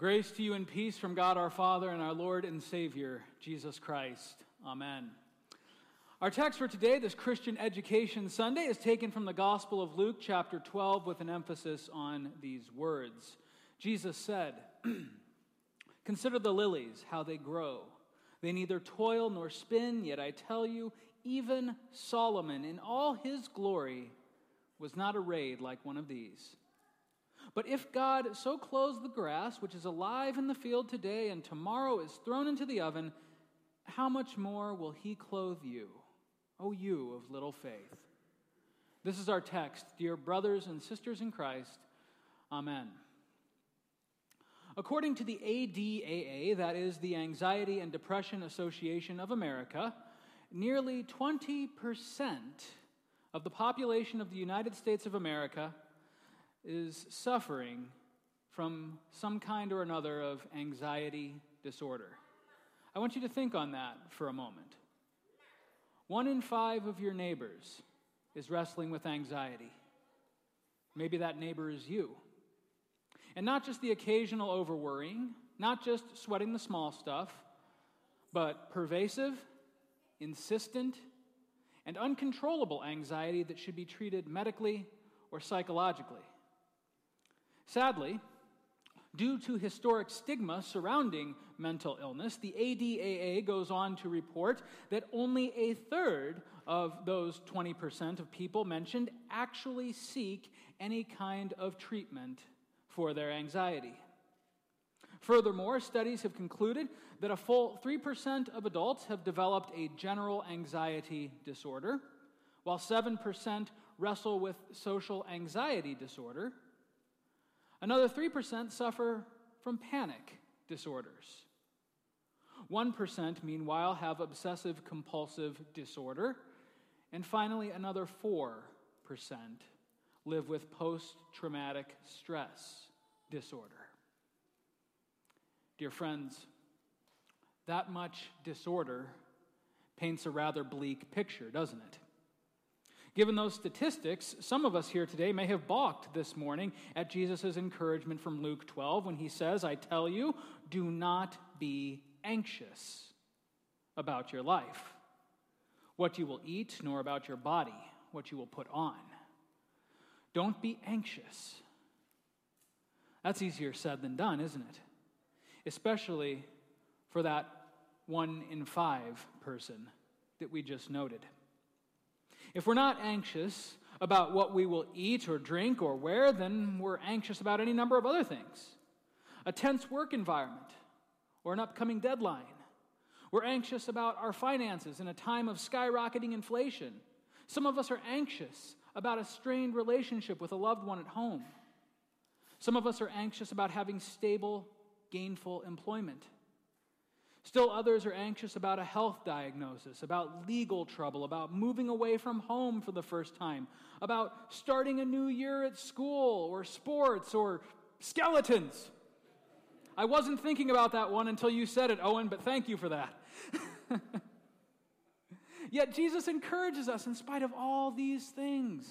Grace to you and peace from God our Father and our Lord and Savior, Jesus Christ. Amen. Our text for today, this Christian Education Sunday, is taken from the Gospel of Luke, chapter 12, with an emphasis on these words. Jesus said, Consider the lilies, how they grow. They neither toil nor spin, yet I tell you, even Solomon in all his glory was not arrayed like one of these. But if God so clothes the grass, which is alive in the field today and tomorrow is thrown into the oven, how much more will he clothe you? O you of little faith. This is our text, dear brothers and sisters in Christ. Amen. According to the ADAA, that is the Anxiety and Depression Association of America, nearly 20% of the population of the United States of America is suffering from some kind or another of anxiety disorder. I want you to think on that for a moment. One in five of your neighbors is wrestling with anxiety. Maybe that neighbor is you. And not just the occasional overworrying, not just sweating the small stuff, but pervasive, insistent, and uncontrollable anxiety that should be treated medically or psychologically. Sadly, Due to historic stigma surrounding mental illness, the ADAA goes on to report that only a third of those 20% of people mentioned actually seek any kind of treatment for their anxiety. Furthermore, studies have concluded that a full 3% of adults have developed a general anxiety disorder, while 7% wrestle with social anxiety disorder Another 3% suffer from panic disorders. 1%, meanwhile, have obsessive compulsive disorder. And finally, another 4% live with post traumatic stress disorder. Dear friends, that much disorder paints a rather bleak picture, doesn't it? Given those statistics, some of us here today may have balked this morning at Jesus' encouragement from Luke 12 when he says, I tell you, do not be anxious about your life, what you will eat, nor about your body, what you will put on. Don't be anxious. That's easier said than done, isn't it? Especially for that one in five person that we just noted. If we're not anxious about what we will eat or drink or wear, then we're anxious about any number of other things. A tense work environment or an upcoming deadline. We're anxious about our finances in a time of skyrocketing inflation. Some of us are anxious about a strained relationship with a loved one at home. Some of us are anxious about having stable, gainful employment. Still, others are anxious about a health diagnosis, about legal trouble, about moving away from home for the first time, about starting a new year at school or sports or skeletons. I wasn't thinking about that one until you said it, Owen, but thank you for that. Yet Jesus encourages us in spite of all these things.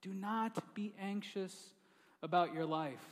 Do not be anxious about your life.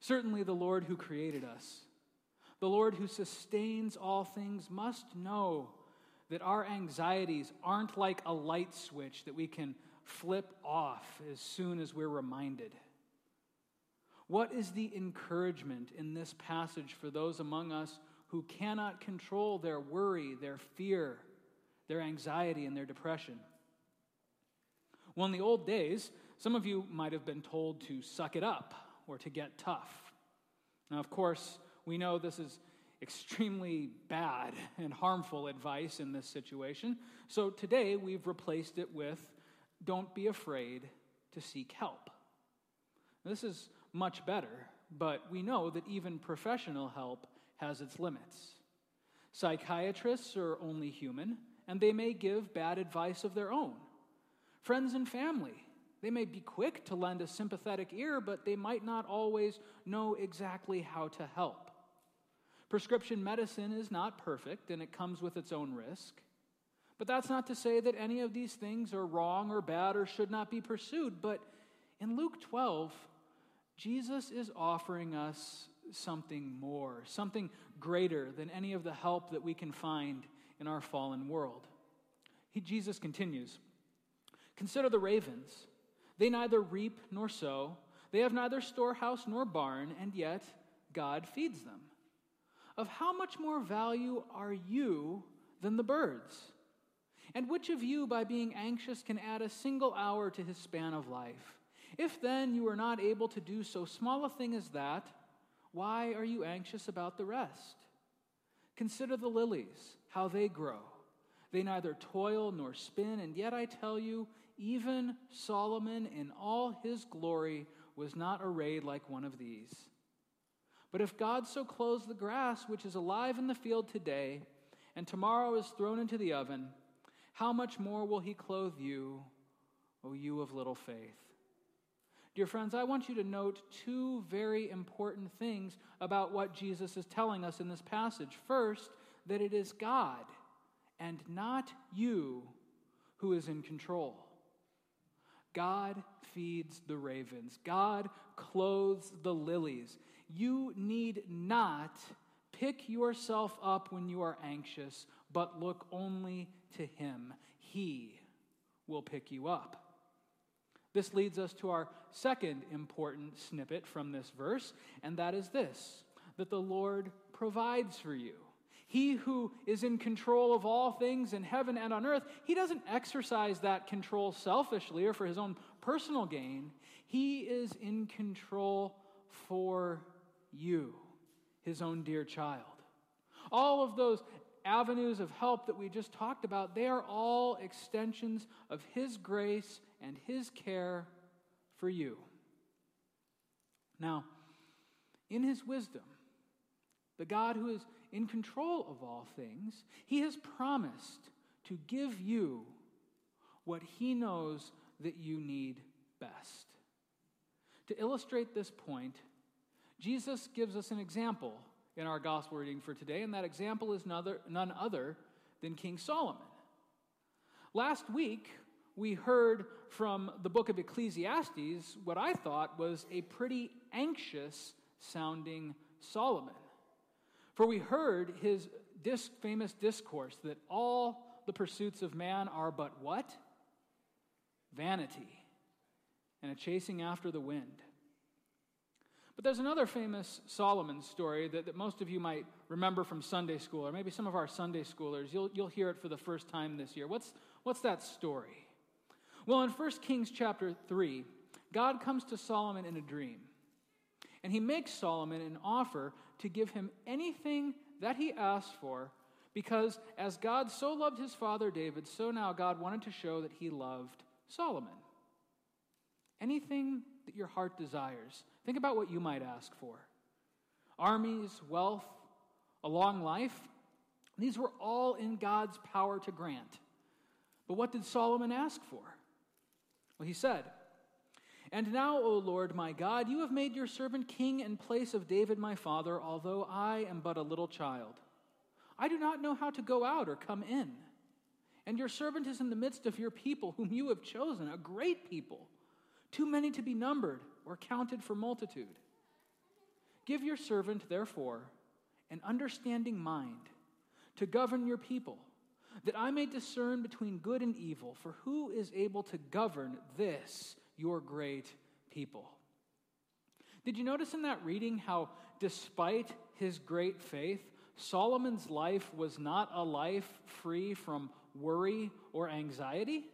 Certainly, the Lord who created us the Lord who sustains all things must know that our anxieties aren't like a light switch that we can flip off as soon as we're reminded. What is the encouragement in this passage for those among us who cannot control their worry, their fear, their anxiety, and their depression? Well, in the old days, some of you might have been told to suck it up or to get tough. Now, of course, we know this is extremely bad and harmful advice in this situation. So today we've replaced it with don't be afraid to seek help. This is much better, but we know that even professional help has its limits. Psychiatrists are only human, and they may give bad advice of their own. Friends and family, they may be quick to lend a sympathetic ear, but they might not always know exactly how to help. Prescription medicine is not perfect and it comes with its own risk. But that's not to say that any of these things are wrong or bad or should not be pursued. But in Luke 12, Jesus is offering us something more, something greater than any of the help that we can find in our fallen world. He, Jesus continues Consider the ravens. They neither reap nor sow, they have neither storehouse nor barn, and yet God feeds them. Of how much more value are you than the birds? And which of you, by being anxious, can add a single hour to his span of life? If then you are not able to do so small a thing as that, why are you anxious about the rest? Consider the lilies, how they grow. They neither toil nor spin, and yet I tell you, even Solomon in all his glory was not arrayed like one of these. But if God so clothes the grass, which is alive in the field today, and tomorrow is thrown into the oven, how much more will he clothe you, O you of little faith? Dear friends, I want you to note two very important things about what Jesus is telling us in this passage. First, that it is God and not you who is in control. God feeds the ravens, God clothes the lilies. You need not pick yourself up when you are anxious, but look only to Him. He will pick you up. This leads us to our second important snippet from this verse, and that is this that the Lord provides for you. He who is in control of all things in heaven and on earth, he doesn't exercise that control selfishly or for his own personal gain. He is in control for you, his own dear child. All of those avenues of help that we just talked about, they are all extensions of his grace and his care for you. Now, in his wisdom, the God who is in control of all things, he has promised to give you what he knows that you need best. To illustrate this point, Jesus gives us an example in our gospel reading for today, and that example is none other than King Solomon. Last week, we heard from the book of Ecclesiastes what I thought was a pretty anxious sounding Solomon. For we heard his famous discourse that all the pursuits of man are but what? Vanity and a chasing after the wind. But there's another famous Solomon story that, that most of you might remember from Sunday school, or maybe some of our Sunday schoolers. You'll, you'll hear it for the first time this year. What's, what's that story? Well, in 1 Kings chapter 3, God comes to Solomon in a dream. And he makes Solomon an offer to give him anything that he asked for, because as God so loved his father David, so now God wanted to show that he loved Solomon. Anything that your heart desires, think about what you might ask for armies, wealth, a long life. These were all in God's power to grant. But what did Solomon ask for? Well, he said, And now, O Lord my God, you have made your servant king in place of David my father, although I am but a little child. I do not know how to go out or come in. And your servant is in the midst of your people, whom you have chosen, a great people, too many to be numbered or counted for multitude. Give your servant, therefore, an understanding mind to govern your people that I may discern between good and evil. For who is able to govern this, your great people? Did you notice in that reading how, despite his great faith, Solomon's life was not a life free from worry or anxiety?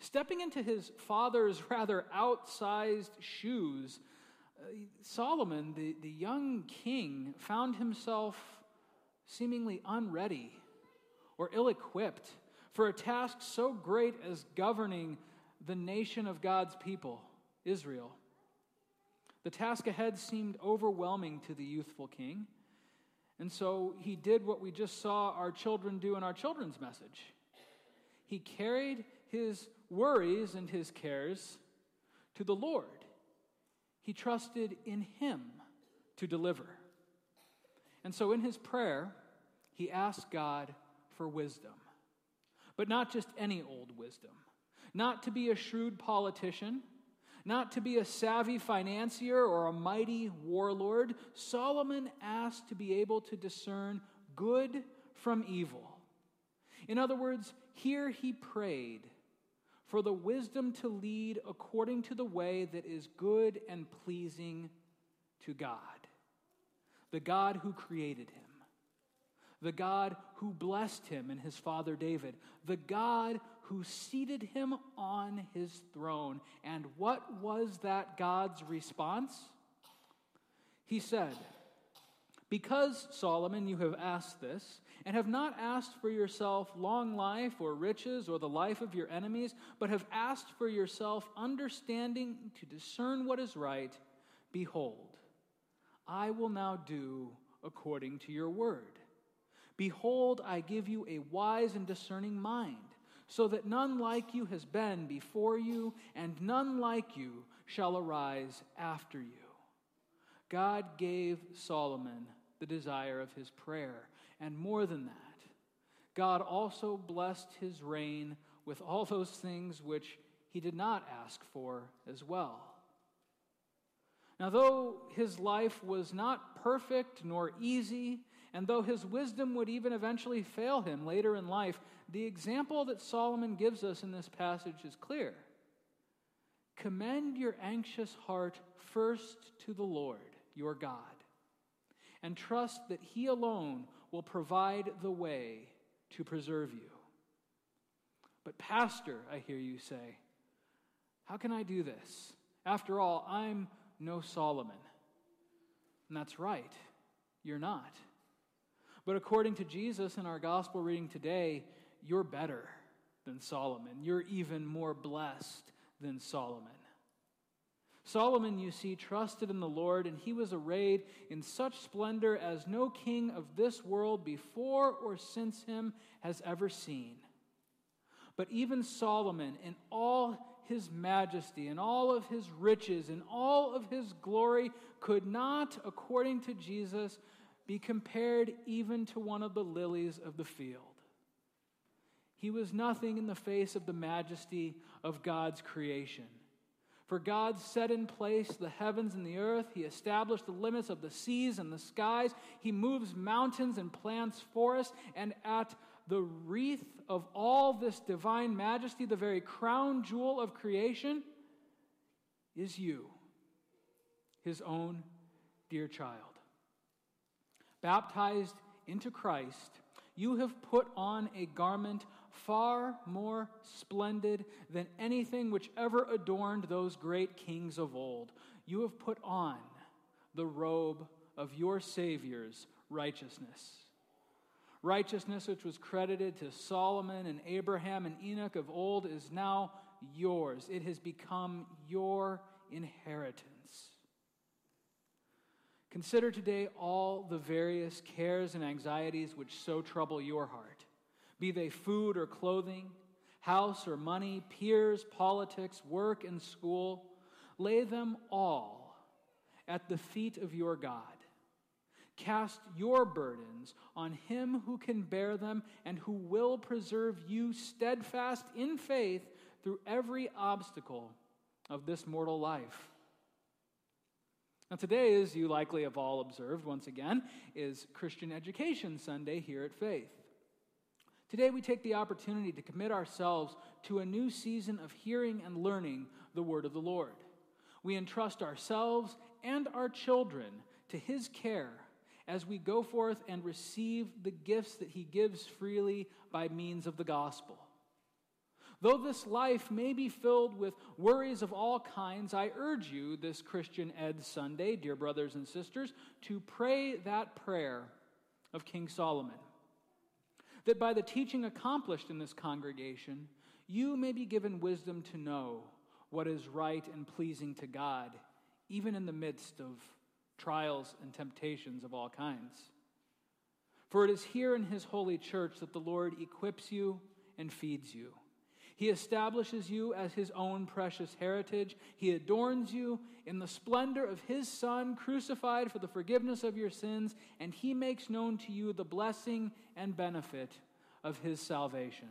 Stepping into his father's rather outsized shoes, uh, Solomon, the, the young king, found himself seemingly unready or ill equipped for a task so great as governing the nation of God's people, Israel. The task ahead seemed overwhelming to the youthful king. And so he did what we just saw our children do in our children's message. He carried his worries and his cares to the Lord. He trusted in him to deliver. And so in his prayer, he asked God for wisdom. But not just any old wisdom, not to be a shrewd politician, Not to be a savvy financier or a mighty warlord, Solomon asked to be able to discern good from evil. In other words, here he prayed for the wisdom to lead according to the way that is good and pleasing to God, the God who created him, the God who blessed him and his father David, the God who seated him on his throne. And what was that God's response? He said, Because, Solomon, you have asked this, and have not asked for yourself long life or riches or the life of your enemies, but have asked for yourself understanding to discern what is right, behold, I will now do according to your word. Behold, I give you a wise and discerning mind, so that none like you has been before you, and none like you shall arise after you. God gave Solomon the desire of his prayer and more than that, God also blessed his reign with all those things which he did not ask for as well. Now, though his life was not perfect nor easy, and though his wisdom would even eventually fail him later in life, the example that Solomon gives us in this passage is clear. Commend your anxious heart first to the Lord, your God, and trust that he alone will provide the way to preserve you. But, Pastor, I hear you say, how can I do this? After all, I'm no Solomon. And that's right, you're not. But according to Jesus in our gospel reading today, you're better than Solomon. You're even more blessed than Solomon. Solomon, you see, trusted in the Lord, and he was arrayed in such splendor as no king of this world before or since him has ever seen. But even Solomon, in all his majesty in all of his riches in all of his glory, could not, according to Jesus, be compared even to one of the lilies of the field. He was nothing in the face of the majesty of God's creation. For God set in place the heavens and the earth. He established the limits of the seas and the skies. He moves mountains and plants forests. And at the wreath of all this divine majesty, the very crown jewel of creation, is you, his own dear child. Baptized into Christ, you have put on a garment far more splendid than anything which ever adorned those great kings of old. You have put on the robe of your Savior's righteousness. Righteousness, which was credited to Solomon and Abraham and Enoch of old, is now yours. It has become your inheritance. Consider today all the various cares and anxieties which so trouble your heart be they food or clothing, house or money, peers, politics, work, and school, lay them all at the feet of your God. Cast your burdens on him who can bear them and who will preserve you steadfast in faith through every obstacle of this mortal life. Now, today, as you likely have all observed once again, is Christian Education Sunday here at Faith. Today, we take the opportunity to commit ourselves to a new season of hearing and learning the word of the Lord. We entrust ourselves and our children to his care as we go forth and receive the gifts that he gives freely by means of the gospel. Though this life may be filled with worries of all kinds, I urge you this Christian Ed Sunday, dear brothers and sisters, to pray that prayer of King Solomon that by the teaching accomplished in this congregation, you may be given wisdom to know what is right and pleasing to God, even in the midst of trials and temptations of all kinds. For it is here in His holy church that the Lord equips you and feeds you. He establishes you as his own precious heritage. He adorns you in the splendor of his Son, crucified for the forgiveness of your sins, and he makes known to you the blessing and benefit of his salvation.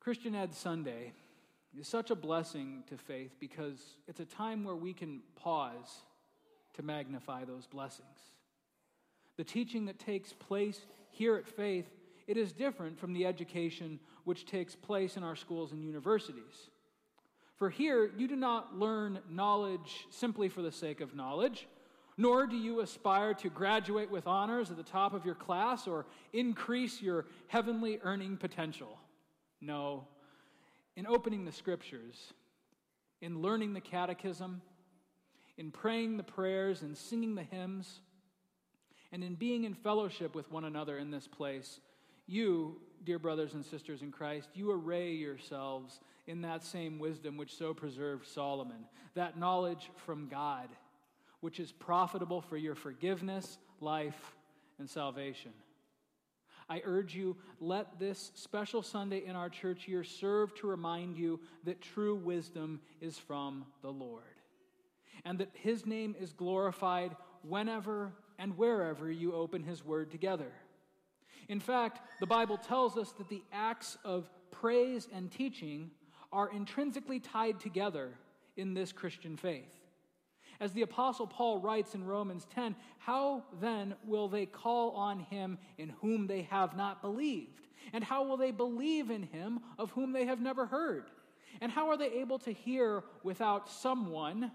Christian Ed Sunday is such a blessing to faith because it's a time where we can pause to magnify those blessings. The teaching that takes place here at Faith, it is different from the education which takes place in our schools and universities. For here, you do not learn knowledge simply for the sake of knowledge, nor do you aspire to graduate with honors at the top of your class or increase your heavenly earning potential. No, in opening the scriptures, in learning the catechism, in praying the prayers and singing the hymns, and in being in fellowship with one another in this place, you, dear brothers and sisters in Christ, you array yourselves in that same wisdom which so preserved Solomon, that knowledge from God, which is profitable for your forgiveness, life, and salvation. I urge you, let this special Sunday in our church year serve to remind you that true wisdom is from the Lord, and that His name is glorified whenever and wherever you open His Word together. In fact, the Bible tells us that the acts of praise and teaching are intrinsically tied together in this Christian faith. As the Apostle Paul writes in Romans 10, how then will they call on him in whom they have not believed? And how will they believe in him of whom they have never heard? And how are they able to hear without someone,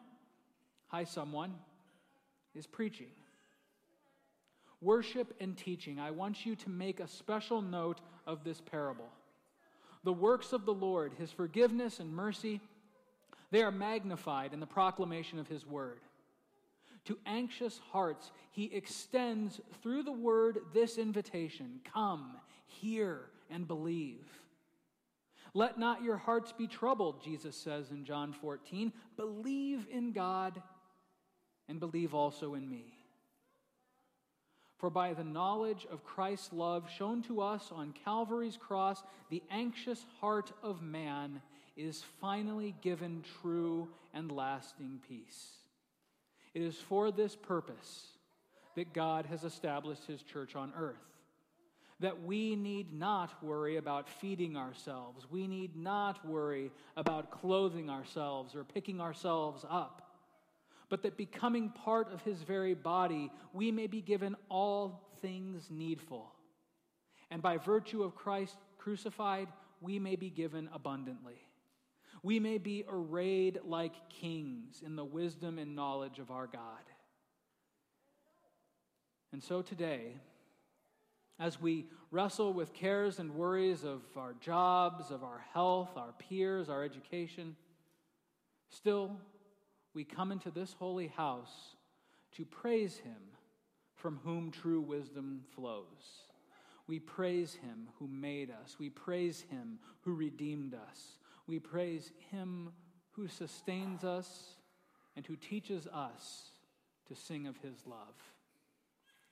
hi, someone, is preaching? Worship and teaching. I want you to make a special note of this parable. The works of the Lord, his forgiveness and mercy, they are magnified in the proclamation of his word. To anxious hearts, he extends through the word this invitation Come, hear, and believe. Let not your hearts be troubled, Jesus says in John 14. Believe in God and believe also in me. For by the knowledge of Christ's love shown to us on Calvary's cross, the anxious heart of man is finally given true and lasting peace. It is for this purpose that God has established his church on earth. That we need not worry about feeding ourselves. We need not worry about clothing ourselves or picking ourselves up. But that becoming part of his very body, we may be given all things needful. And by virtue of Christ crucified, we may be given abundantly we may be arrayed like kings in the wisdom and knowledge of our God. And so today, as we wrestle with cares and worries of our jobs, of our health, our peers, our education, still we come into this holy house to praise Him from whom true wisdom flows. We praise Him who made us, we praise Him who redeemed us. We praise Him who sustains us and who teaches us to sing of His love,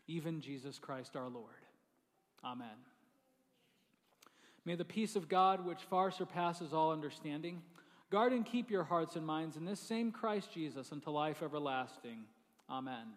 even Jesus Christ our Lord. Amen. May the peace of God, which far surpasses all understanding, guard and keep your hearts and minds in this same Christ Jesus unto life everlasting. Amen.